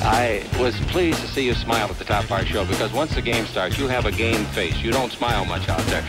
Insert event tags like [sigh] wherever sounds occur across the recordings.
I was pleased to see you smile at the top of our show because once the game starts, you have a game face. You don't smile much out there.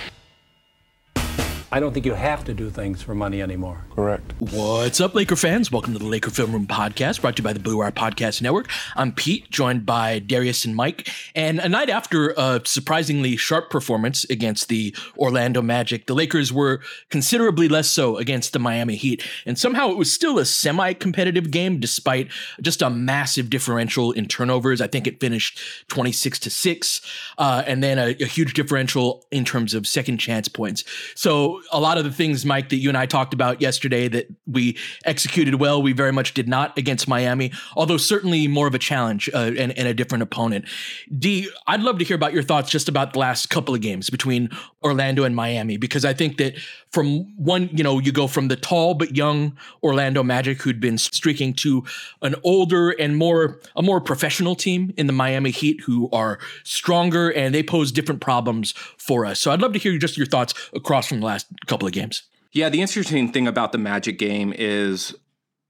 I don't think you have to do things for money anymore. Correct. What's up, Laker fans? Welcome to the Laker Film Room podcast, brought to you by the Blue Wire Podcast Network. I'm Pete, joined by Darius and Mike. And a night after a surprisingly sharp performance against the Orlando Magic, the Lakers were considerably less so against the Miami Heat. And somehow it was still a semi competitive game despite just a massive differential in turnovers. I think it finished 26 to 6, uh, and then a, a huge differential in terms of second chance points. So, a lot of the things, Mike, that you and I talked about yesterday that we executed well, we very much did not against Miami, although certainly more of a challenge uh, and, and, a different opponent. D, I'd love to hear about your thoughts just about the last couple of games between Orlando and Miami, because I think that from one, you know, you go from the tall but young Orlando Magic who'd been streaking to an older and more a more professional team in the Miami Heat who are stronger and they pose different problems for us. So I'd love to hear just your thoughts across from the last couple of games. Yeah, the interesting thing about the Magic game is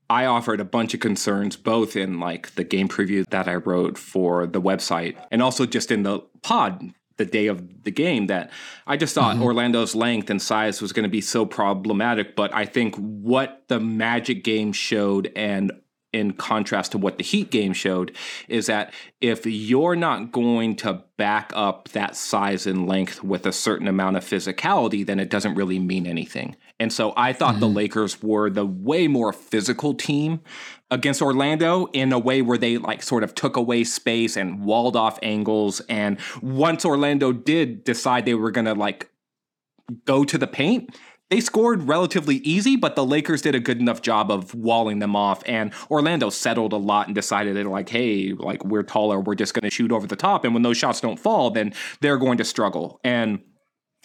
I offered a bunch of concerns both in like the game preview that I wrote for the website and also just in the pod the day of the game that I just thought mm-hmm. Orlando's length and size was going to be so problematic. But I think what the Magic game showed, and in contrast to what the Heat game showed, is that if you're not going to back up that size and length with a certain amount of physicality, then it doesn't really mean anything. And so I thought mm-hmm. the Lakers were the way more physical team against Orlando in a way where they like sort of took away space and walled off angles. And once Orlando did decide they were going to like go to the paint, they scored relatively easy, but the Lakers did a good enough job of walling them off. And Orlando settled a lot and decided that, like, hey, like, we're taller, we're just going to shoot over the top. And when those shots don't fall, then they're going to struggle. And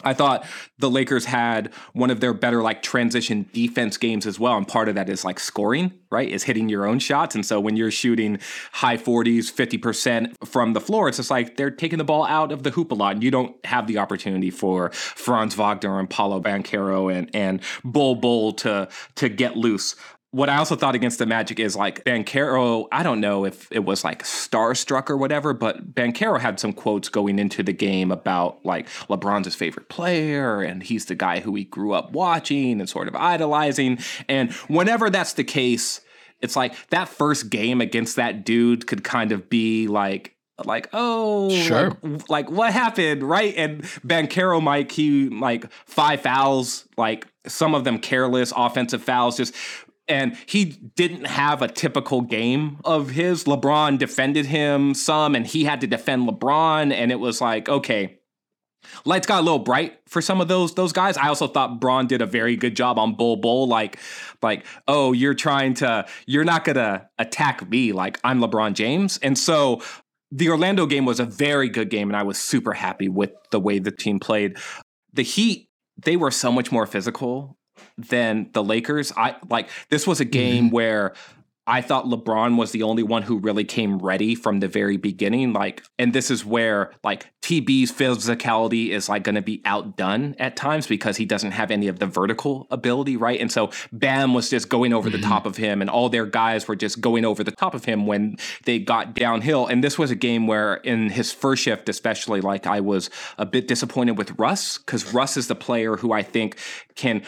I thought the Lakers had one of their better like transition defense games as well. And part of that is like scoring, right? Is hitting your own shots. And so when you're shooting high 40s, 50% from the floor, it's just like they're taking the ball out of the hoop a lot. And you don't have the opportunity for Franz Wagner and Paolo Banchero and, and Bull Bol to, to get loose what I also thought against the Magic is like Banchero. I don't know if it was like starstruck or whatever, but Banchero had some quotes going into the game about like LeBron's his favorite player and he's the guy who he grew up watching and sort of idolizing. And whenever that's the case, it's like that first game against that dude could kind of be like like oh sure like, like, what happened right and Banchero Mike he like five fouls like some of them careless offensive fouls just and he didn't have a typical game of his. LeBron defended him some, and he had to defend LeBron, and it was like, okay, lights got a little bright for some of those those guys. I also thought Bron did a very good job on Bol Bol, like like oh, you're trying to, you're not gonna attack me like I'm LeBron James, and so. The Orlando game was a very good game, and I was super happy with the way the team played. The Heat, they were so much more physical than the Lakers. I like this was a game mm-hmm. where I thought LeBron was the only one who really came ready from the very beginning. Like, and this is where like TB's physicality is like going to be outdone at times because he doesn't have any of the vertical ability, right? And so Bam was just going over mm-hmm. the top of him, and all their guys were just going over the top of him when they got downhill. And this was a game where, in his first shift, especially, like I was a bit disappointed with Russ because Russ is the player who I think can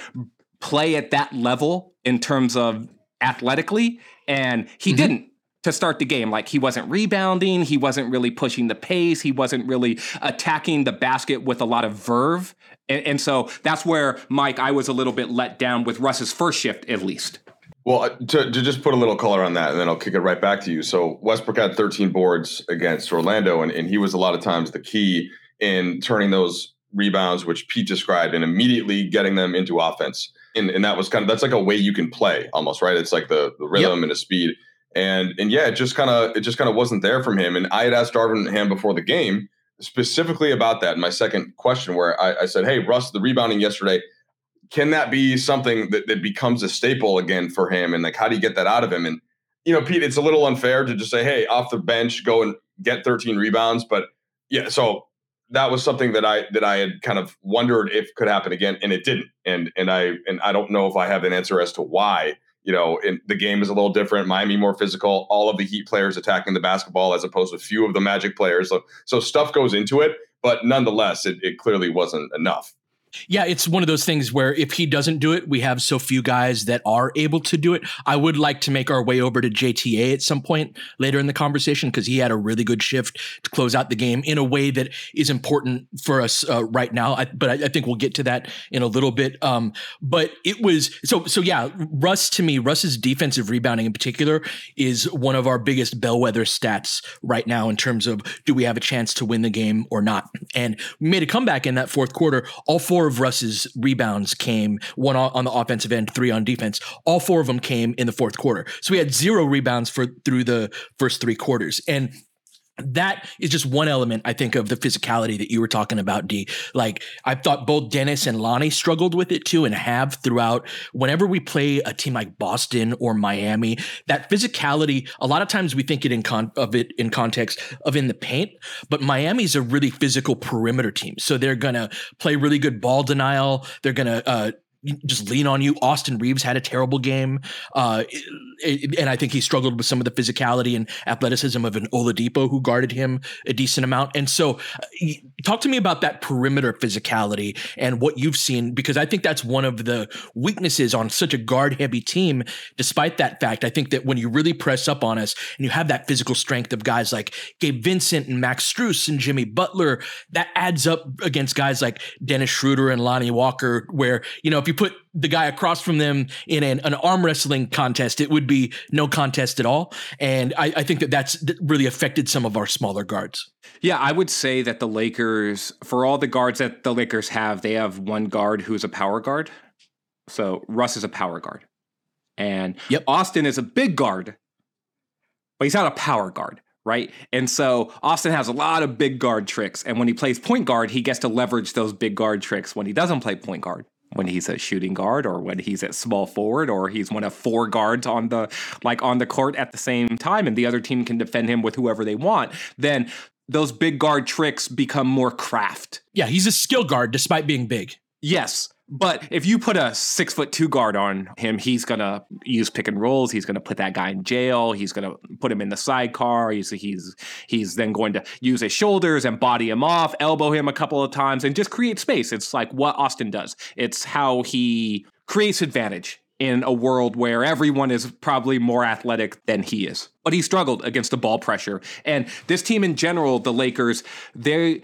play at that level in terms of athletically and he mm-hmm. didn't to start the game. Like he wasn't rebounding, he wasn't really pushing the pace, he wasn't really attacking the basket with a lot of verve. And, and, so that's where, Mike, I was a little bit let down with Russ's first shift, at least. Well, uh, to, to just put a little color on that, and then I'll kick it right back to you. So Westbrook had 13 boards against Orlando, and, and he was a lot of times the key in turning those rebounds, which Pete described, and immediately getting them into offense and, and that was kind of that's like a way you can play almost right? It's like the, the rhythm yep. and the speed. And and yeah it just kind of it just kind of wasn't there from him. And i had asked darvin ham before the game specifically about that my second question where I, I, said hey russ the rebounding yesterday can that be something that, that becomes a staple again for him? And like how do you get that out of him? And you know pete it's a little unfair to just say hey off the bench go and get 13 rebounds but yeah so that was something that I that I had kind of wondered if could happen again, and it didn't. And and I and I don't know if I have an answer as to why. You know, in, the game is a little different. Miami more physical. All of the Heat players attacking the basketball as opposed to a few of the Magic players. So so stuff goes into it, but nonetheless, it, it clearly wasn't enough. Yeah, it's one of those things where if he doesn't do it, we have so few guys that are able to do it. I would like to make our way over to JTA at some point later in the conversation because he had a really good shift to close out the game in a way that is important for us uh, right now. I, but I, I, think we'll get to that in a little bit. Um, but it was so so yeah. Russ to me, Russ's defensive rebounding in particular is one of our biggest bellwether stats right now in terms of do we have a chance to win the game or not. And we made a comeback in that fourth quarter. All four four of Russ's rebounds came one on the offensive end, three on defense. All four of them came in the fourth quarter. So we had zero rebounds for through the first three quarters. And that is just one element I think of the physicality that you were talking about, D. Like I thought both Dennis and Lonnie struggled with it too, and have throughout. Whenever we play a team like Boston or Miami, that physicality. A lot of times we think it in con- of it in context of in the paint, but Miami's a really physical perimeter team, so they're gonna play really good ball denial. They're gonna uh, just lean on you. Austin Reaves had a terrible game, uh, and I think he struggled with some of the physicality and athleticism of an Oladipo who guarded him a decent amount. And so, uh, talk to me about that perimeter physicality and what you've seen, because I think that's one of the weaknesses on such a guard-heavy team. Despite that fact, I think that when you really press up on us and you have that physical strength of guys like Gabe Vincent and Max Strus and Jimmy Butler, that adds up against guys like Dennis Schroeder and Lonnie Walker, where you know if you put the guy across from them in an, an, arm wrestling contest, it would be no contest at all. And I, I think that that's really affected some of our smaller guards. Yeah, I would say that the Lakers, for all the guards that the Lakers have, they have one guard who's a power guard. So Russ is a power guard. And yep. Austin is a big guard, but he's not a power guard right? And so Austin has a lot of big guard tricks. And when he plays point guard, he gets to leverage those big guard tricks when he doesn't play point guard when he's a shooting guard or when he's at small forward or he's one of four guards on the like on the court at the same time and the other team can defend him with whoever they want then those big guard tricks become more craft. Yeah he's a skill guard despite being big. Yes but if you put a six foot two guard on him, he's gonna use pick and rolls. He's gonna put that guy in jail. He's gonna put him in the sidecar. He's he's he's then going to use his shoulders and body him off, elbow him a couple of times, and just create space. It's like what Austin does. It's how he creates advantage in a world where everyone is probably more athletic than he is. But he struggled against the ball pressure. And this team in general, the Lakers, they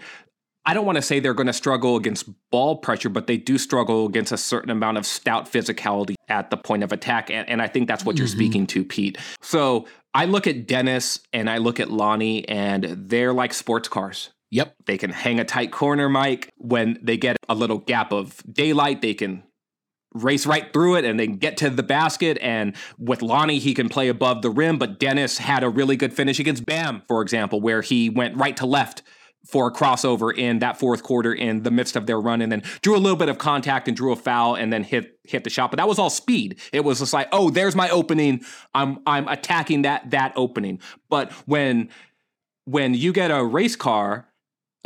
I don't want to say they're going to struggle against ball pressure, but they do struggle against a certain amount of stout physicality at the point of attack. And, and I think that's what mm-hmm. you're speaking to, Pete. So I look at Dennis and I look at Lonnie, and they're like sports cars. Yep. They can hang a tight corner, Mike. When they get a little gap of daylight, they can race right through it and then get to the basket. And with Lonnie, he can play above the rim. But Dennis had a really good finish against Bam, for example, where he went right to left for a crossover in that fourth quarter in the midst of their run and then drew a little bit of contact and drew a foul and then hit hit the shot. But that was all speed. It was just like oh there's my opening. I'm i'm attacking that that opening. But when when you get a race car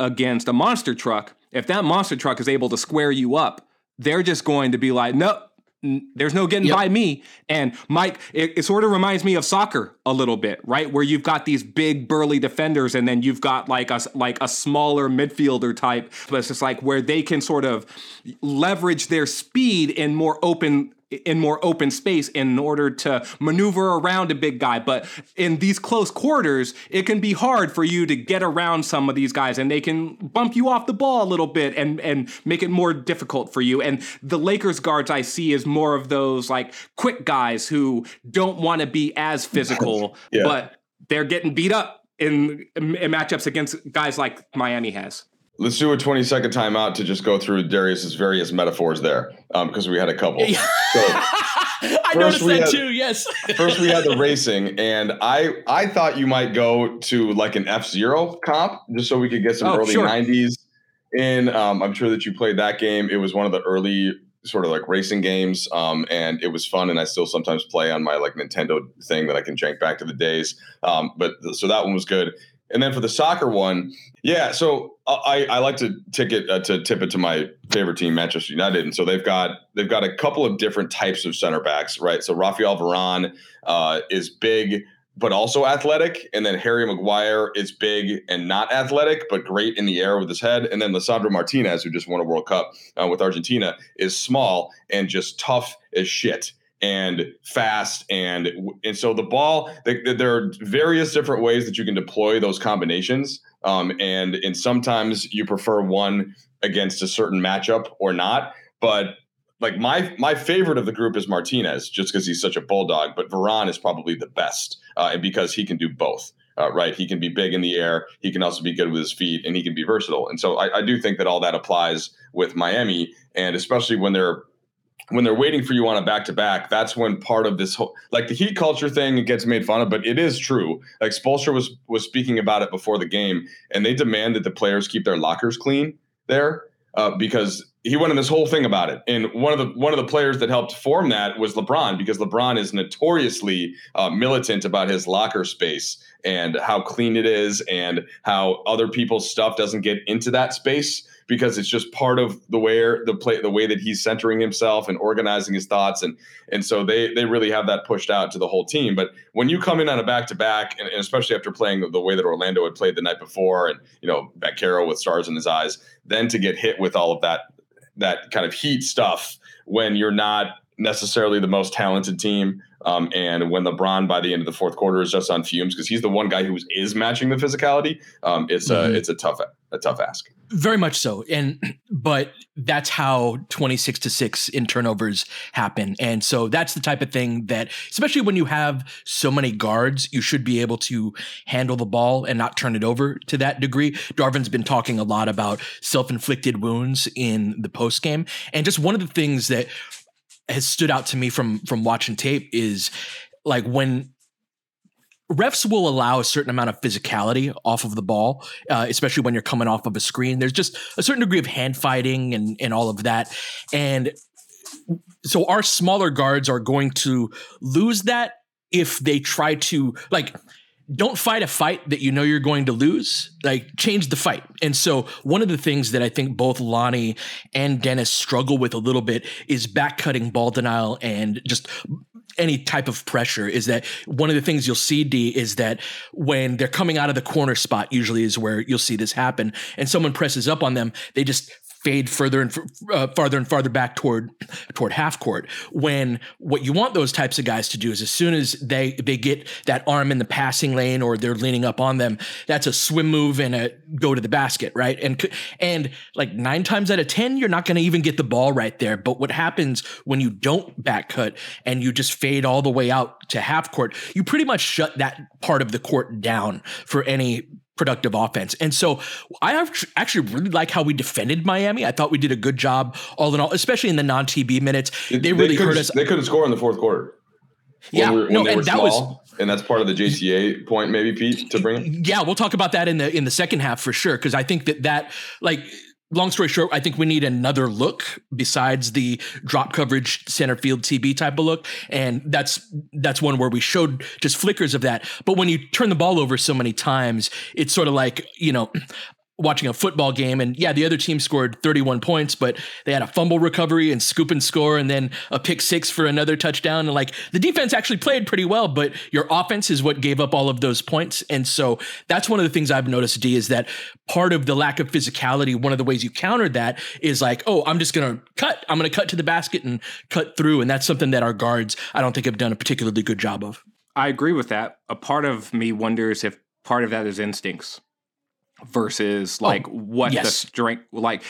against a monster truck if that monster truck is able to square you up they're just going to be like no there's no getting yep. by me. And Mike, it, it, sort of reminds me of soccer a little bit, right? Where you've got these big burly defenders, and then you've got like a like a smaller midfielder type. But it's just like where they can sort of leverage their speed in more open in more open space in order to maneuver around a big guy. But in these close quarters, it can be hard for you to get around some of these guys and they can bump you off the ball a little bit and, and make it more difficult for you. And the Lakers guards I see is more of those like quick guys who don't want to be as physical, [laughs] yeah. but they're getting beat up in, in matchups against guys like Miami has. Let's do a 20 second timeout to just go through Darius's various metaphors there, because um, we had a couple. So, [laughs] I noticed that had, too. Yes. [laughs] first, we had the racing, and I I thought you might go to like an F Zero comp, just so we could get some oh, early sure. 90s in. Um, I'm sure that you played that game. It was one of the early sort of like racing games, um, and it was fun. And I still sometimes play on my like Nintendo thing that I can jank back to the days. Um, but so that one was good. And then for the soccer one, yeah. So I, I like to tick it uh, to tip it to my favorite team, Manchester United, and so they've got they've got a couple of different types of center backs, right? So Raphaël Varane uh, is big but also athletic, and then Harry Maguire is big and not athletic but great in the air with his head, and then Lisandro Martinez, who just won a World Cup uh, with Argentina, is small and just tough as shit and fast. And and so the ball there are various different ways that you can deploy those combinations um, and and sometimes you prefer one against a certain matchup or not but like my my favorite of the group is Martinez just because he's such a bulldog but Varane is probably the best uh, and because he can do both uh, right? He can be big in the air he can also be good with his feet and he can be versatile. And so I, I do think that all that applies with Miami and especially when they're when they're waiting for you on a back to back, that's when part of this whole like the heat culture thing gets made fun of, but it is true. Like Spoelstra was was speaking about it before the game, and they demand that the players keep their lockers clean there uh, because he went in this whole thing about it. And one of the one of the players that helped form that was LeBron because LeBron is notoriously uh, militant about his locker space and how clean it is and how other people's stuff doesn't get into that space because it's just part of the way the play the way that he's centering himself and organizing his thoughts and and so they they really have that pushed out to the whole team but when you come in on a back to back and especially after playing the, way that Orlando had played the night before and you know Banchero with stars in his eyes then to get hit with all of that that kind of heat stuff when you're not necessarily the most talented team um, and when LeBron by the end of the fourth quarter is just on fumes because he's the one guy who is matching the physicality, um, it's mm-hmm. a it's a tough a tough ask. Very much so, and [clears throat] but that's how twenty six to six in turnovers happen, and so that's the type of thing that, especially when you have so many guards, you should be able to handle the ball and not turn it over to that degree. Darvin's been talking a lot about self inflicted wounds in the post game, and just one of the things that has stood out to me from from watching tape is like when refs will allow a certain amount of physicality off of the ball, uh, especially when you're coming off of a screen. There's just a certain degree of hand fighting and and all of that, and so our smaller guards are going to lose that if they try to like don't fight a fight that you know you're going to lose. Like change the fight. And so one of the things that I think both Lonnie and Dennis struggle with a little bit is back cutting ball denial and just any type of pressure is that one of the things you'll see D is that when they're coming out of the corner spot usually is where you'll see this happen. And someone presses up on them they just fade further and uh, farther and farther back toward toward half court. When what you want those types of guys to do is as soon as they they get that arm in the passing lane or they're leaning up on them, that's a swim move and a go to the basket, right? And and like nine times out of ten, you're not going to even get the ball right there. But what happens when you don't back cut and you just fade all the way out to half court, you pretty much shut that part of the court down for any productive offense. And so I actually really like how we defended Miami. I thought we did a good job all in all, especially in the non TB minutes. They, they really hurt us. They couldn't score in the fourth quarter. Yeah, we, no, and that small, and that's part of the JTA point, maybe Pete to bring. In? Yeah, we'll talk about that in the in the second half for sure because I think that that like long story short, I think we need another look besides the drop coverage center field TB type of look, and that's that's one where we showed just flickers of that. But when you turn the ball over so many times, it's sort of like you know watching a football game and yeah the other team scored 31 points but they had a fumble recovery and scoop and score and then a pick six for another touchdown and like the defense actually played pretty well but your offense is what gave up all of those points and so that's one of the things i've noticed d is that part of the lack of physicality one of the ways you counter that is like oh i'm just gonna cut i'm gonna cut to the basket and cut through and that's something that our guards i don't think have done a particularly good job of I agree with that. A part of me wonders if part of that is instincts versus like oh, what yes. the strength like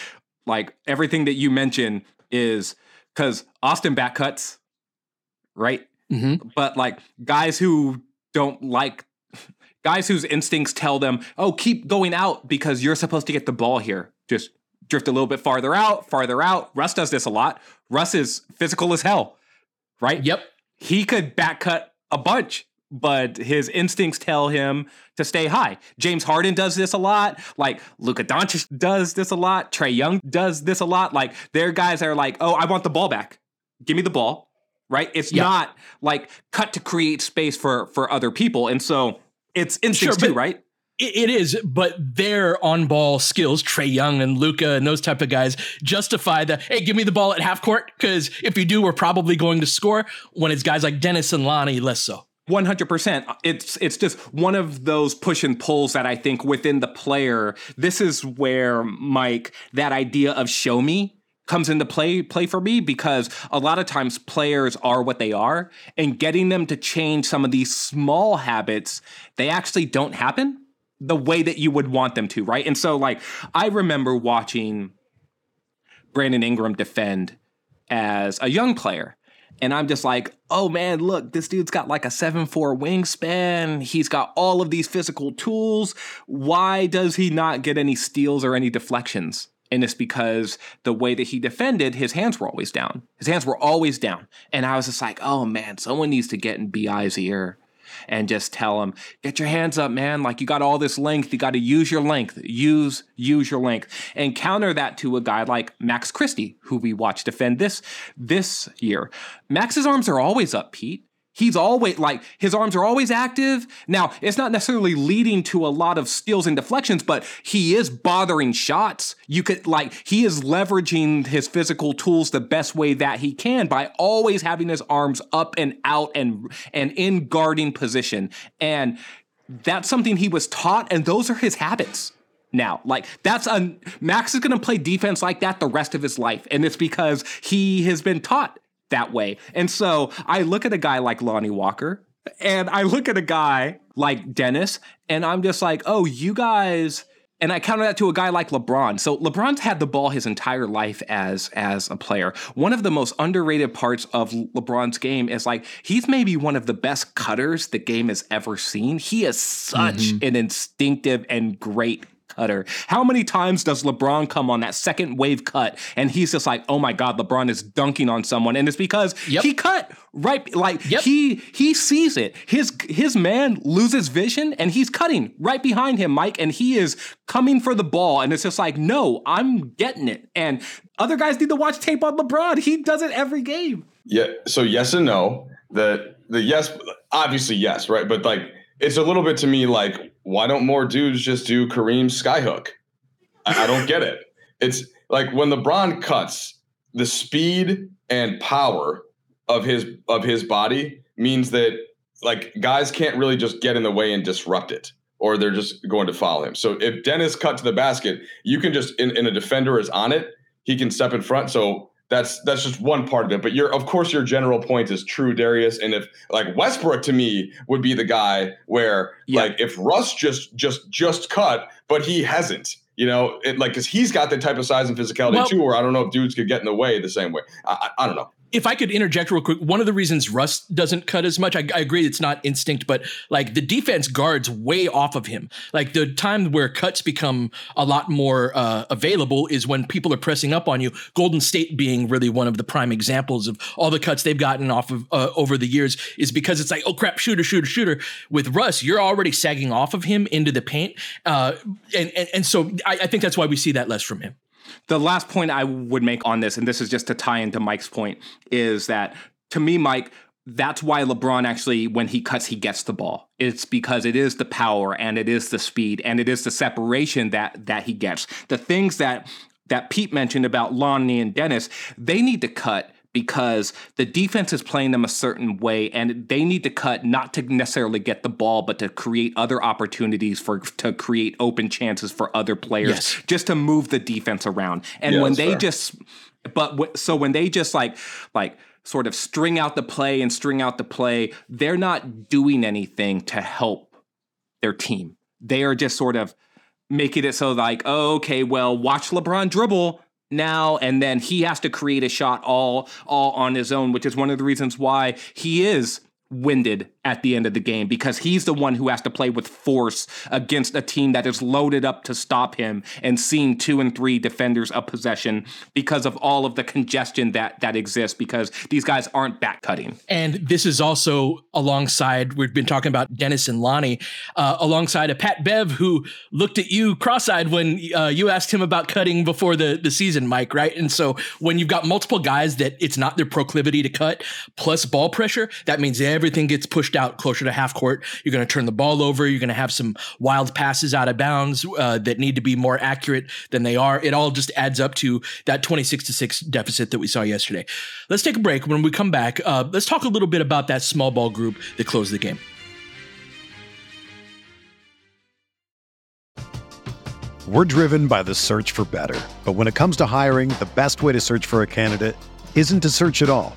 like everything that you mentioned is because Austin back cuts, right? Mm-hmm. But like guys who don't like guys whose instincts tell them, oh, keep going out because you're supposed to get the ball here. Just drift a little bit farther out, farther out. Russ does this a lot. Russ is physical as hell, right? Yep. He could back cut a bunch but his instincts tell him to stay high. James Harden does this a lot. Like Luka Doncic does this a lot. Trae Young does this a lot. Like they're guys that are like, oh, I want the ball back. Give me the ball. Right? It's yeah. not like cut to create space for for other people. And so it's instincts sure, too, right? It is, but their on-ball skills, Trae Young and Luka and those type of guys, justify the hey, give me the ball at half court because if you do, we're probably going to score. When it's guys like Dennis and Lonnie, less so. 100%. It's it's just one of those push and pulls that I think within the player, this is where Mike that idea of show me comes into play play for me because a lot of times players are what they are and getting them to change some of these small habits, they actually don't happen the way that you would want them to, right? And so like I remember watching Brandon Ingram defend as a young player and I'm just like, oh man, look, this dude's got like a 7'4 wingspan. He's got all of these physical tools. Why does he not get any steals or any deflections? And it's because the way that he defended, his hands were always down. His hands were always down. And I was just like, oh man, someone needs to get in BI's ear and just tell him, get your hands up, man. Like you got all this length. You got to use your length. Use, use your length. And counter that to a guy like Max Christie, who we watched defend this this year. Max's arms are always up, Pete. He's always like his arms are always active. Now, it's not necessarily leading to a lot of steals and deflections, but he is bothering shots. You could like he is leveraging his physical tools the best way that he can by always having his arms up and out and and in guarding position. And that's something he was taught and those are his habits now. Like that's a Max is going to play defense like that the rest of his life and it's because he has been taught that way. And so I look at a guy like Lonnie Walker and I look at a guy like Dennis and I'm just like, oh, you guys. And I counter that to a guy like LeBron. So LeBron's had the ball his entire life as as a player. One of the most underrated parts of LeBron's game is like he's maybe one of the best cutters the game has ever seen. He is such mm-hmm. an instinctive and great cutter. How many times does LeBron come on that second wave cut and he's just like, oh my God, LeBron is dunking on someone. And it's because yep. he cut right like yep. he he sees it. His his man loses vision and he's cutting right behind him, Mike, and he is coming for the ball. And it's just like, no, I'm getting it. And other guys need to watch tape on LeBron. He does it every game. Yeah. So yes and no. The the yes, obviously yes, right? But like it's a little bit to me like why don't more dudes just do Kareem skyhook? I, I don't get it. [laughs] It's like when LeBron cuts, the speed and power of his of his body means that like guys can't really just get in the way and disrupt it or they're just going to follow him. So if Dennis cut to the basket, you can just in, in a defender is on it, he can step in front. So that's that's just one part of it. But your of course your general point is true, Darius. And if like Westbrook to me would be the guy where yeah. like if Russ just just just cut, but he hasn't. You know, it, like because he's got the type of size and physicality well, too, where I don't know if dudes could get in the way the same way. I, I, I don't know. If I could interject real quick, one of the reasons Russ doesn't cut as much, I, I, agree it's not instinct, but like the defense guards way off of him. Like the time where cuts become a lot more uh, available is when people are pressing up on you. Golden State being really one of the prime examples of all the cuts they've gotten off of uh, over the years is because it's like, oh crap, shooter, shooter, shooter. With Russ, you're already sagging off of him into the paint, uh, and, and and so I, I think that's why we see that less from him. The last point I would make on this, and this is just to tie into Mike's point, is that to me, Mike, that's why LeBron actually, when he cuts, he gets the ball. It's because it is the power and it is the speed and it is the separation that that he gets. The things that that Pete mentioned about Lonnie and Dennis, they need to cut because the defense is playing them a certain way and they need to cut not to necessarily get the ball but to create other opportunities for to create open chances for other players yes. just to move the defense around and yeah, when they fair. just but so when they just like like sort of string out the play and string out the play they're not doing anything to help their team they are just sort of making it so like oh, okay well watch LeBron dribble now and then he has to create a shot all all on his own which is one of the reasons why he is winded at the end of the game because he's the one who has to play with force against a team that is loaded up to stop him and seeing two and three defenders of possession because of all of the congestion that that exists because these guys aren't back cutting. And this is also alongside we've been talking about Dennis and Lonnie uh, alongside a Pat Bev who looked at you cross-eyed when uh, you asked him about cutting before the the season, Mike, right? And so when you've got multiple guys that it's not their proclivity to cut plus ball pressure, that means everything gets pushed out closer to half court. You're going to turn the ball over. You're going to have some wild passes out of bounds uh, that need to be more accurate than they are. It all just adds up to that 26 to 6 deficit that we saw yesterday. Let's take a break. When we come back, uh, let's talk a little bit about that small ball group that closed the game. We're driven by the search for better. But when it comes to hiring, the best way to search for a candidate isn't to search at all.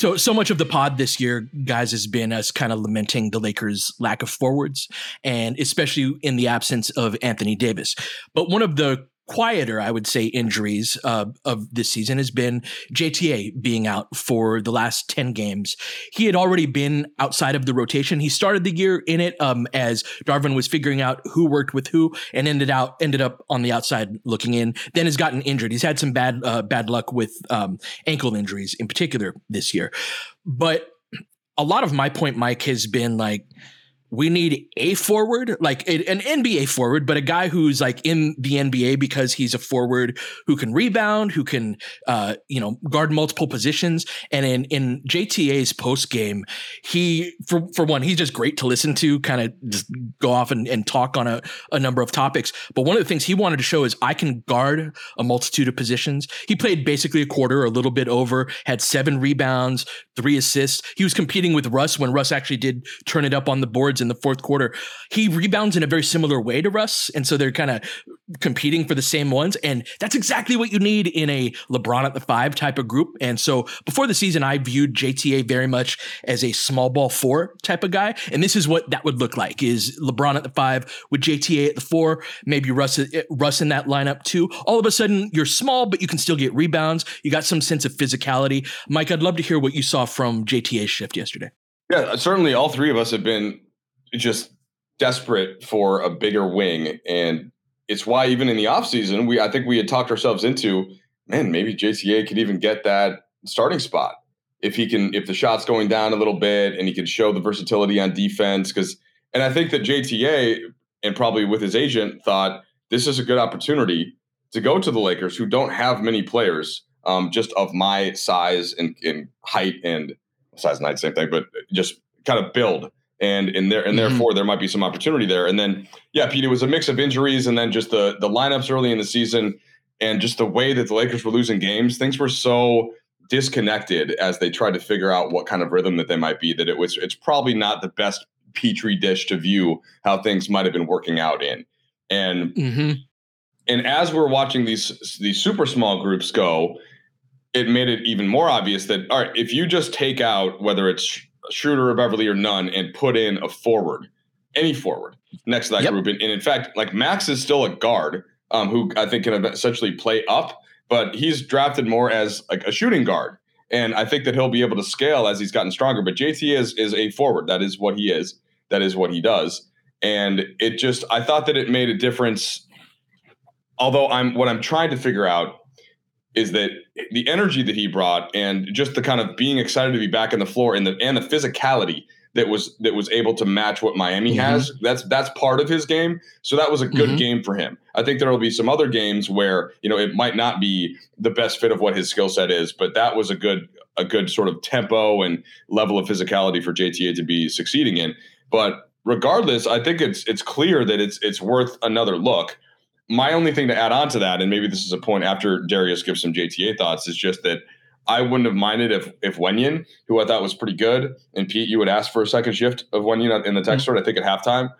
So, so much of the pod this year, guys, has been us kind of lamenting the Lakers' lack of forwards, and especially in the absence of Anthony Davis. But one of the quieter, I would say, injuries uh, of this season has been JTA being out for the last 10 games. He had already been outside of the rotation. He started the year in it um, as Darvin was figuring out who worked with who and ended out ended up on the outside looking in. Then has gotten injured. He's had some bad uh, bad luck with um, ankle injuries in particular this year. But a lot of my point, Mike, has been like – we need a forward, like an NBA forward, but a guy who's like in the NBA because he's a forward who can rebound, who can, uh, you know, guard multiple positions. And in in JTA's post game, he for for one, he's just great to listen to, kind of just go off and, and talk on a, a number of topics. But one of the things he wanted to show is I can guard a multitude of positions. He played basically a quarter, a little bit over, had seven rebounds, three assists. He was competing with Russ when Russ actually did turn it up on the boards in the fourth quarter. He rebounds in a very similar way to Russ. And so they're kind of competing for the same ones. And that's exactly what you need in a LeBron at the five type of group. And so before the season, I viewed JTA very much as a small ball four type of guy. And this is what that would look like is LeBron at the five with JTA at the four, maybe Russ, Russ in that lineup too. All of a sudden you're small, but you can still get rebounds. You got some sense of physicality. Mike, I'd love to hear what you saw from JTA's shift yesterday. Yeah, certainly all three of us have been just desperate for a bigger wing. And it's why even in the offseason, we I think we had talked ourselves into, man, maybe JTA could even get that starting spot if he can if the shot's going down a little bit and he can show the versatility on defense because and I think that JTA and probably with his agent thought this is a good opportunity to go to the Lakers who don't have many players um, just of my size and, and height and size and height same thing but just kind of build and and there and mm-hmm. therefore there might be some opportunity there and then yeah Pete it was a mix of injuries and then just the the lineups early in the season and just the way that the Lakers were losing games things were so disconnected as they tried to figure out what kind of rhythm that they might be that it was it's probably not the best petri dish to view how things might have been working out in and mm-hmm. and as we're watching these these super small groups go it made it even more obvious that all right if you just take out whether it's Schroeder or Beverley or none and put in a forward any forward next to that yep. group and, and, in fact like Max is still a guard um, who I think can essentially play up but he's drafted more as like a shooting guard. And I think that he'll be able to scale as he's gotten stronger. But JT is is a forward. That is what he is. That is what he does. And it just I thought that it made a difference. Although I'm what I'm trying to figure out is that the energy that he brought and just the kind of being excited to be back in the floor and the and the physicality that was that was able to match what Miami mm-hmm. has. That's that's part of his game. So that was a good mm-hmm. game for him. I think there will be some other games where you know it might not be the best fit of what his skill set is, but that was a good a good sort of tempo and level of physicality for JTA to be succeeding in. But regardless, I think it's it's clear that it's it's worth another look. My only thing to add on to that, and maybe this is a point after Darius gives some JTA thoughts, is just that I wouldn't have minded if if Wenyen, who I thought was pretty good, and Pete, you would ask for a second shift of Wenyen in the text mm-hmm. I think at halftime.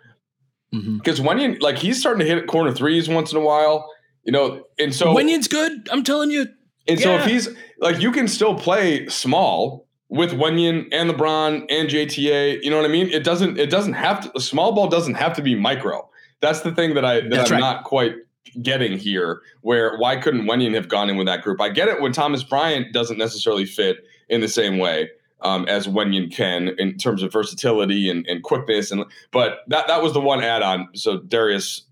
Because mm-hmm. Wenyen, like he's starting to hit corner threes once in a while, you know, and so Wenyen's good. I'm telling you. And yeah. so if he's like, you can still play small with Wenyen and LeBron and JTA. You know what I mean? It doesn't. It doesn't have to. Small ball doesn't have to be micro. That's the thing that I that That's I'm right. not quite getting here where why couldn't Wenyen have gone in with that group? I get it when Thomas Bryant doesn't necessarily fit in the same way um, as Wenyen can in terms of versatility and, and quickness. And but that that was the one add-on. So Darius,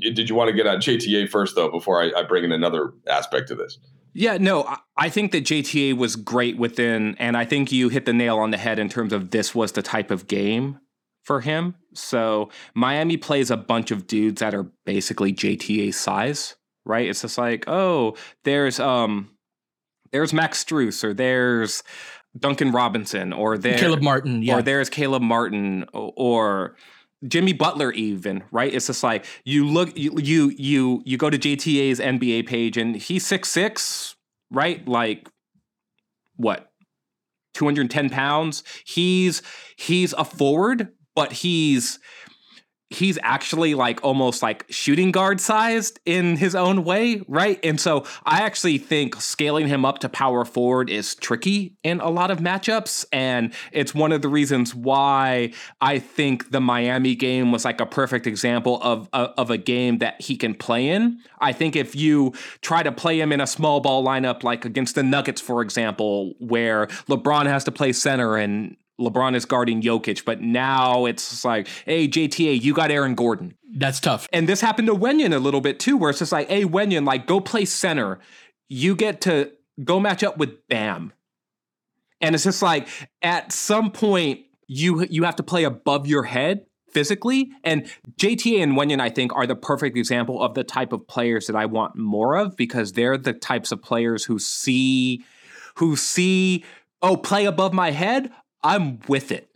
did you want to get on JTA first though before I, I bring in another aspect to this? Yeah, no, I think that JTA was great within, and I think you hit the nail on the head in terms of this was the type of game for him. So Miami plays a bunch of dudes that are basically JTA size, right? It's just like, oh, there's um there's Max Strus or there's Duncan Robinson or there's Caleb Martin, yeah. or there's Caleb Martin or, or Jimmy Butler even, right? It's just like you look you you you, you go to JTA's NBA page and he's six six, right? Like what? 210 pounds. He's he's a forward, but he's he's actually like almost like shooting guard sized in his own way, right? And so I actually think scaling him up to power forward is tricky in a lot of matchups. And it's one of the reasons why I think the Miami game was like a perfect example of, of, of a game that he can play in. I think if you try to play him in a small ball lineup, like against the Nuggets, for example, where LeBron has to play center and LeBron is guarding Jokic, but now it's like, hey, JTA, you got Aaron Gordon. That's tough. And this happened to Wenyen a little bit too, where it's just like, hey, Wenyen, like, go play center. You get to go match up with Bam. And it's just like, at some point, you you have to play above your head physically. And JTA and Wenyen, I think, are the perfect example of the type of players that I want more of because they're the types of players who see who see oh, play above my head. I'm with it.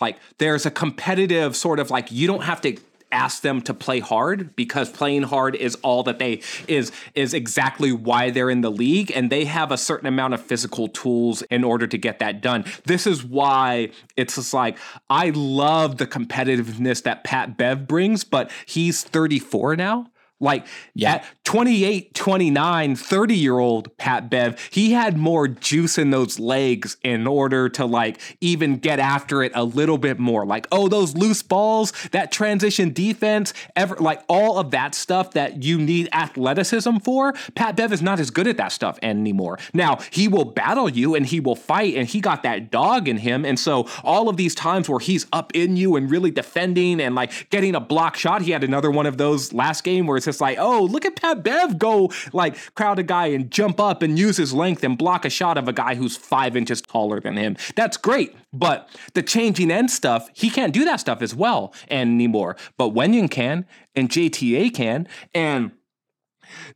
Like there's a competitive sort of like you don't have to ask them to play hard because playing hard is all that they is is exactly why they're in the league and they have a certain amount of physical tools in order to get that done. This is why it's just like I love the competitiveness that Pat Bev brings, but he's 34 now. Like yeah. at 28, 29, 30 year old Pat Bev, he had more juice in those legs in order to like even get after it a little bit more. Like, oh, those loose balls, that transition defense, ever like all of that stuff that you need athleticism for. Pat Bev is not as good at that stuff anymore. Now, he will battle you and he will fight and he got that dog in him. And so all of these times where he's up in you and really defending and like getting a block shot, he had another one of those last game where it's like, oh, look at Pat Bev go like crowd a guy and jump up and use his length and block a shot of a guy who's five inches taller than him. That's great. But the changing end stuff, he can't do that stuff as well anymore. But Wenyen can and JTA can. And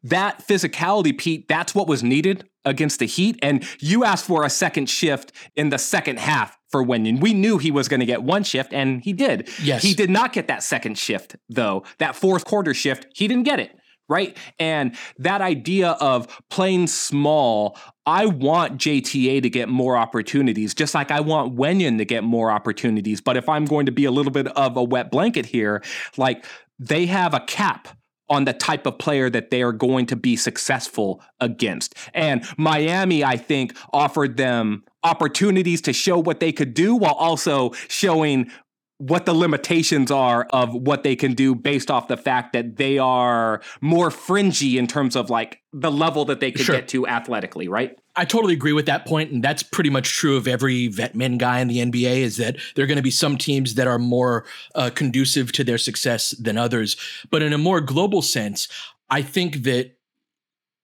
that physicality, Pete, that's what was needed against the Heat. And you asked for a second shift in the second half for Wenyen. We knew he was going to get one shift, and he did. Yes. He did not get that second shift, though. That fourth quarter shift, he didn't get it. Right. And that idea of playing small, I want JTA to get more opportunities, just like I want Wenyen to get more opportunities. But if I'm going to be a little bit of a wet blanket here, like they have a cap on the type of player that they are going to be successful against. And Miami, I think, offered them opportunities to show what they could do while also showing what the limitations are of what they can do based off the fact that they are more fringy in terms of like the level that they could sure. get to athletically, right? I totally agree with that point, and that's pretty much true of every vet men guy in the NBA. Is that there are going to be some teams that are more uh, conducive to their success than others, but in a more global sense, I think that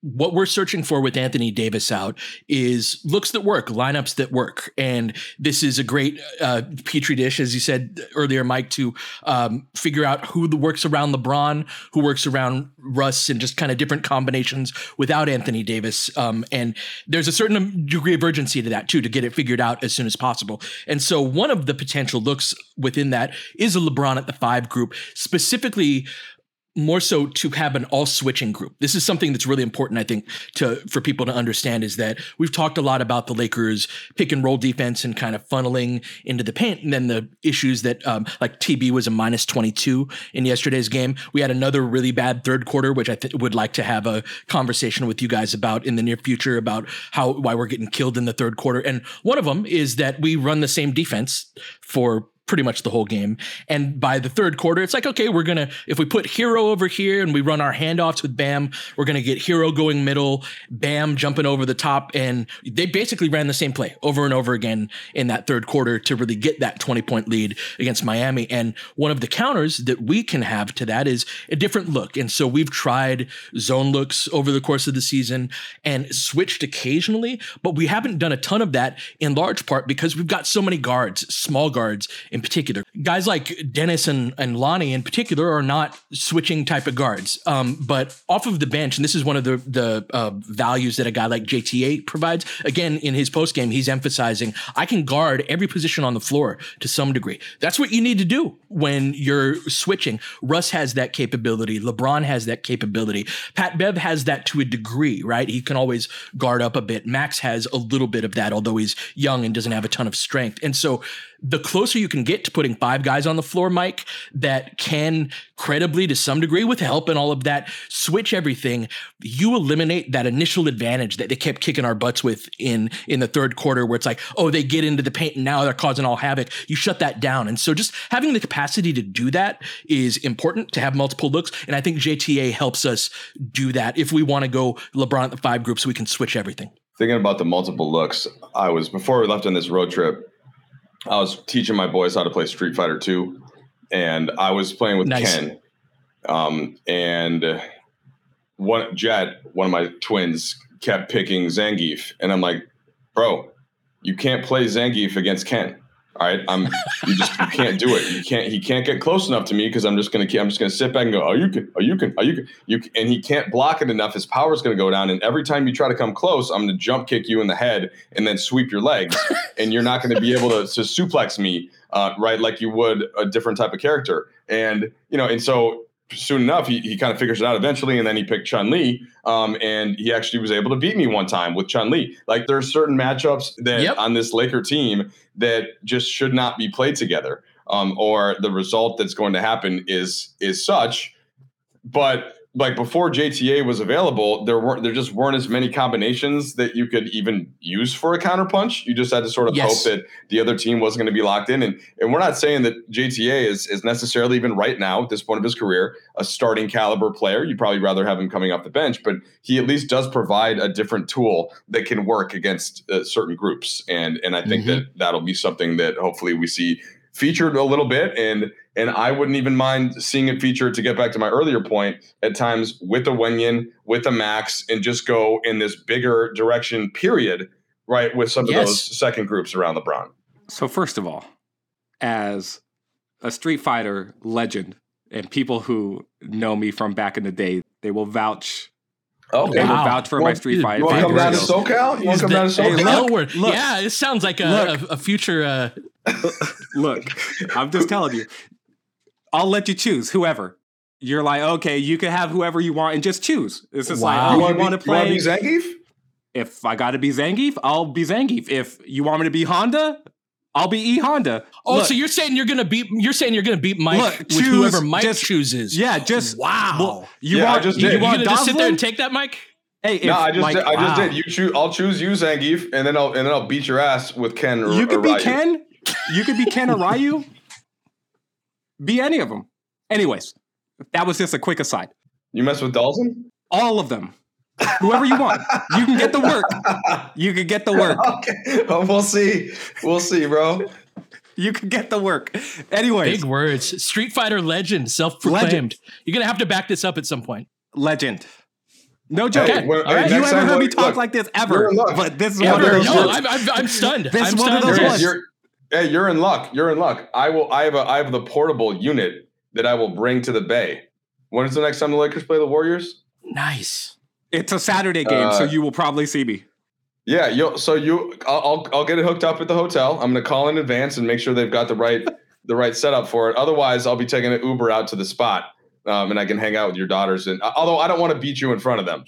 what we're searching for with Anthony Davis out is looks that work, lineups that work, and this is a great uh, petri dish, as you said earlier, Mike, to um, figure out who works around LeBron, who works around Russ, and just kind of different combinations without Anthony Davis. Um, and there's a certain degree of urgency to that too, to get it figured out as soon as possible. And so one of the potential looks within that is a LeBron at the five group, specifically more so to have an all switching group. This is something that's really important, I think, to for people to understand is that we've talked a lot about the Lakers pick and roll defense and kind of funneling into the paint, and then the issues that um, like TB was a minus twenty two in yesterday's game. We had another really bad third quarter, which I th- would like to have a conversation with you guys about in the near future about how why we're getting killed in the third quarter. And one of them is that we run the same defense for pretty much the whole game. And by the third quarter, it's like, okay, we're going to, if we put Herro over here and we run our handoffs with Bam, we're going to get Herro going middle, Bam jumping over the top. And they basically ran the same play over and over again in that third quarter to really get that 20 point lead against Miami. And one of the counters that we can have to that is a different look. And so we've tried zone looks over the course of the season and switched occasionally, but we haven't done a ton of that in large part because we've got so many guards, small guards in particular. Guys like Dennis and, and Lonnie in particular are not switching type of guards. Um, but off of the bench, and this is one of the the uh, values that a guy like JTA provides. Again, in his post game, he's emphasizing I can guard every position on the floor to some degree. That's what you need to do when you're switching. Russ has that capability. LeBron has that capability. Pat Bev has that to a degree, right? He can always guard up a bit. Max has a little bit of that, although he's young and doesn't have a ton of strength. And so the closer you can get to putting five guys on the floor, Mike, that can credibly, to some degree, with help and all of that, switch everything, you eliminate that initial advantage that they kept kicking our butts with in in the third quarter, where it's like, oh, they get into the paint and now they're causing all havoc. You shut that down. And so just having the capacity to do that is important to have multiple looks. And I think JTA helps us do that if we want to go LeBron at the five groups, we can switch everything. Thinking about the multiple looks, I was before we left on this road trip, I was teaching my boys how to play Street Fighter 2, and I was playing with nice. Ken. Um, and one Jet, one of my twins, kept picking Zangief, and I'm like, bro, you can't play Zangief against Ken. All right, I'm you just you can't do it. You can't. He can't get close enough to me because I'm just gonna I'm just gonna sit back and go. Oh, you can. Oh, you can. Oh, you can. You can. and he can't block it enough. His power's gonna go down. And every time you try to come close, I'm gonna jump kick you in the head and then sweep your legs, [laughs] and you're not gonna be able to, to suplex me, uh, right, like you would a different type of character. And you know, and so soon enough, he, he kind of figures it out eventually, and then he picked Chun Li, um, and he actually was able to beat me one time with Chun Li. Like there's certain matchups that yep. on this Laker team that just should not be played together, um, or the result that's going to happen is is such. But like before JTA was available, there weren't there just weren't as many combinations that you could even use for a counterpunch. You just had to sort of Yes. hope that the other team wasn't going to be locked in. And and we're not saying that JTA is is necessarily even right now at this point of his career a starting caliber player. You'd probably rather have him coming off the bench, but he at least does provide a different tool that can work against uh, certain groups. And and I think Mhm. that that'll be something that hopefully we see featured a little bit and and I wouldn't even mind seeing it featured to get back to my earlier point at times with a Wenyen, with a Max, and just go in this bigger direction, period, right? With some of those second groups around LeBron. So first of all, as a Street Fighter legend and people who know me from back in the day, they will vouch. Okay. They will Wow. vouch for my Street Fighter. You want to come down to. SoCal? You want to come down to Hey, SoCal? look, look. yeah, it sounds like a, Look. a, a future. Uh, [laughs] Look, I'm just telling you. I'll let you choose whoever. You're like, okay, you can have whoever you want and just choose. It's just Wow. like, you oh, you want to be, you wanna play? be Zangief? if I got to be Zangief, I'll be Zangief. If you want me to be Honda, I'll be E Honda. oh, Look, so you're saying you're gonna beat? You're saying you're gonna beat Mike Look, with choose- whoever Mike just- chooses? yeah, just Wow. well, you Yeah, I want just you, did. you You want gonna just sit there and take that, Mike? Hey, if, No, I just like, did, I just wow. did. You choose. I'll choose you, Zangief, and then I'll and then I'll beat your ass with Ken. Or, you or could be Ryu. Ken. You could be Ken or Ryu. Be any of them. Anyways, that was just a quick aside. You mess with Dhalsim? All of them. Whoever you want. You can get the work. You can get the work. okay, well, we'll see. We'll see, bro. You can get the work. Anyways, Big words. Street Fighter legend, self-proclaimed. You're gonna have to back this up at some point. legend. No joke. Hey, well, all right. hey, you next haven't heard me talk look, like this ever. But this is Yeah, one of those No, ones. I'm, I'm, I'm stunned. This I'm is one of stunned. those ones. you're, hey, you're in luck. You're in luck. I will. I have a. I have the portable unit that I will bring to the Bay. When is the next time the Lakers play the Warriors? Nice. It's a Saturday game, so Uh, you will probably see me. Yeah, you. So you, I'll, I'll, I'll get it hooked up at the hotel. I'm gonna call in advance and make sure they've got the right, [laughs] the right setup for it. Otherwise, I'll be taking an Uber out to the spot, um, and I can hang out with your daughters. And although I don't want to beat you in front of them,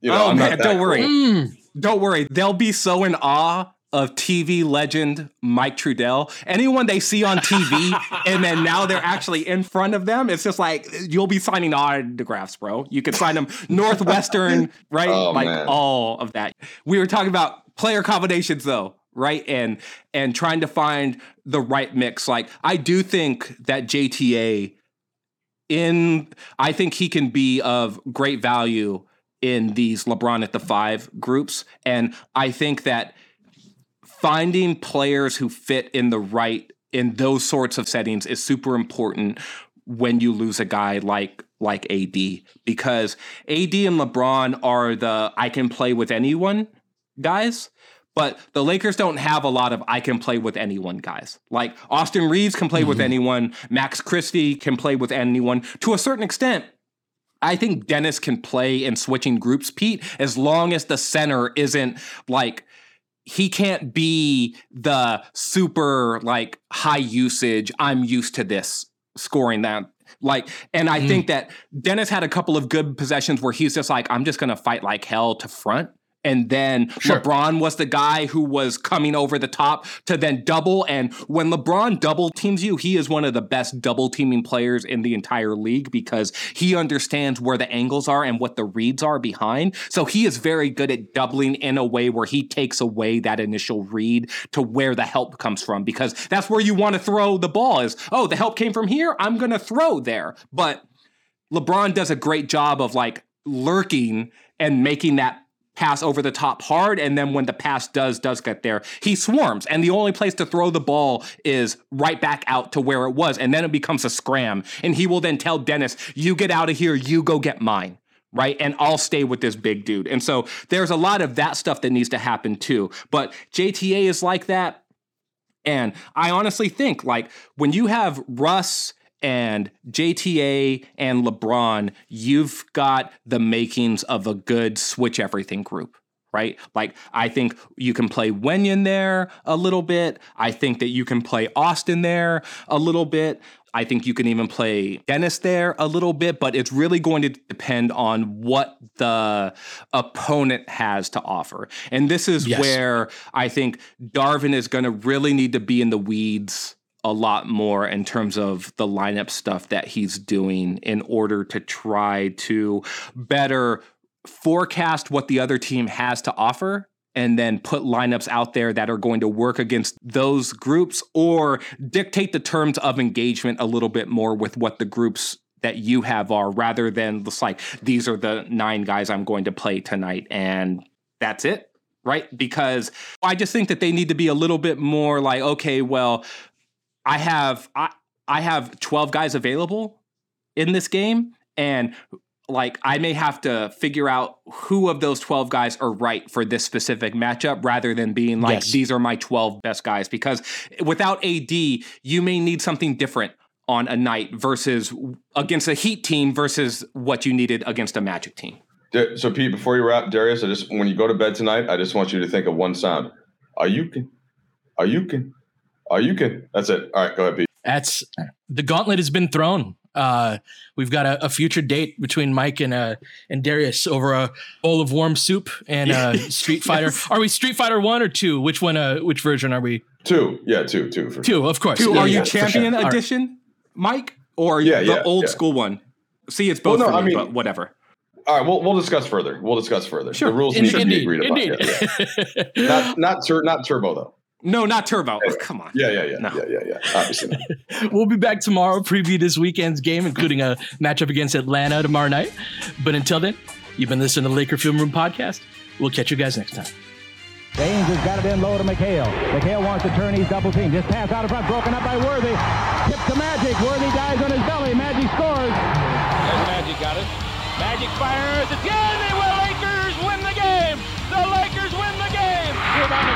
you know, oh I'm not man, that don't worry. cool. Mm. Don't worry. They'll be so in awe of TV legend Mike Trudell. Anyone they see on TV [laughs] and then now they're actually in front of them, it's just like you'll be signing autographs, bro. You could sign them Northwestern, [laughs] right? Oh, like man. all of that. We were talking about player combinations though, right? And and trying to find the right mix. Like I do think that JTA in I think he can be of great value in these LeBron at the five groups. And I think that finding players who fit in the right in those sorts of settings is super important when you lose a guy like like AD because AD and LeBron are the I can play with anyone guys. But the Lakers don't have a lot of I can play with anyone guys. Like Austin Reaves can play with mm-hmm. anyone, Max Christie can play with anyone to a certain extent. I think Dennis can play in switching groups, Pete, as long as the center isn't like he can't be the super like high usage. I'm used to this scoring that. Like, and I mm. think that Dennis had a couple of good possessions where he's just like, I'm just gonna fight like hell to front. And then Sure. LeBron was the guy who was coming over the top to then double. And when LeBron double teams you, he is one of the best double teaming players in the entire league because he understands where the angles are and what the reads are behind. So he is very good at doubling in a way where he takes away that initial read to where the help comes from because that's where you want to throw the ball is, oh, the help came from here. I'm going to throw there. But LeBron does a great job of like lurking and making that pass over the top hard and then when the pass does does get there he swarms. And the only place to throw the ball is right back out to where it was and then it becomes a scram. And he will then tell Dennis you get out of here you go get mine right? And I'll stay with this big dude. And so there's a lot of that stuff that needs to happen too. But JTA is like that. And I honestly think like when you have Russ and JTA and LeBron, you've got the makings of a good switch everything group. Right? Like, I think you can play Wenyen there a little bit. I think that you can play Austin there a little bit. I think you can even play Dennis there a little bit, but it's really going to depend on what the opponent has to offer. And this is Yes. where I think Darvin is going to really need to be in the weeds a lot more in terms of the lineup stuff that he's doing in order to try to better forecast what the other team has to offer and then put lineups out there that are going to work against those groups or dictate the terms of engagement a little bit more with what the groups that you have are rather than just like these are the nine guys I'm going to play tonight and that's it right? Because I just think that they need to be a little bit more like okay well I have I I have 12 guys available in this game and like I may have to figure out who of those 12 guys are right for this specific matchup rather than being like Yes. these are my 12 best guys because without AD you may need something different on a night versus against a Heat team versus what you needed against a Magic team. So Pete, before you wrap, Darius, I just when you go to bed tonight, I just want you to think of one sound. Hadouken? Are you can? Hadouken? That's it. All right, go ahead, Pete. That's the gauntlet has been thrown. Uh, we've got a, a future date between Mike and uh, and Darius over a bowl of warm soup and uh, [laughs] Street Fighter. Are we Street Fighter one or two? Which one? Uh, which version are we? Two, yeah, two, two for Two, of course. Two, Yeah, are yeah, you for sure. champion All right. edition, Mike, or Yeah, the yeah, old yeah. school one? See, it's both Well, no, for I me, mean- but whatever. All right, we'll we'll discuss further. We'll discuss further. Sure. The rules In- need to be indeed, agreed upon. indeed. Yeah, yeah. [laughs] Not not tur- not turbo though. No, not Turbo. Come on. Yeah, yeah, yeah, No. yeah, yeah, yeah. Obviously. not. [laughs] we'll be back tomorrow, preview this weekend's game, including a matchup against Atlanta tomorrow night. But until then, you've been listening to the Laker Film Room podcast. We'll catch you guys next time. James has got it in low to McHale. McHale wants to turn. He's double team. Just pass out in front. Broken up by Worthy. Tip to Magic. Worthy dies on his belly. Magic scores. There's Magic got it. Magic fires. It's good. They will. Lakers win the game. The Lakers win the game.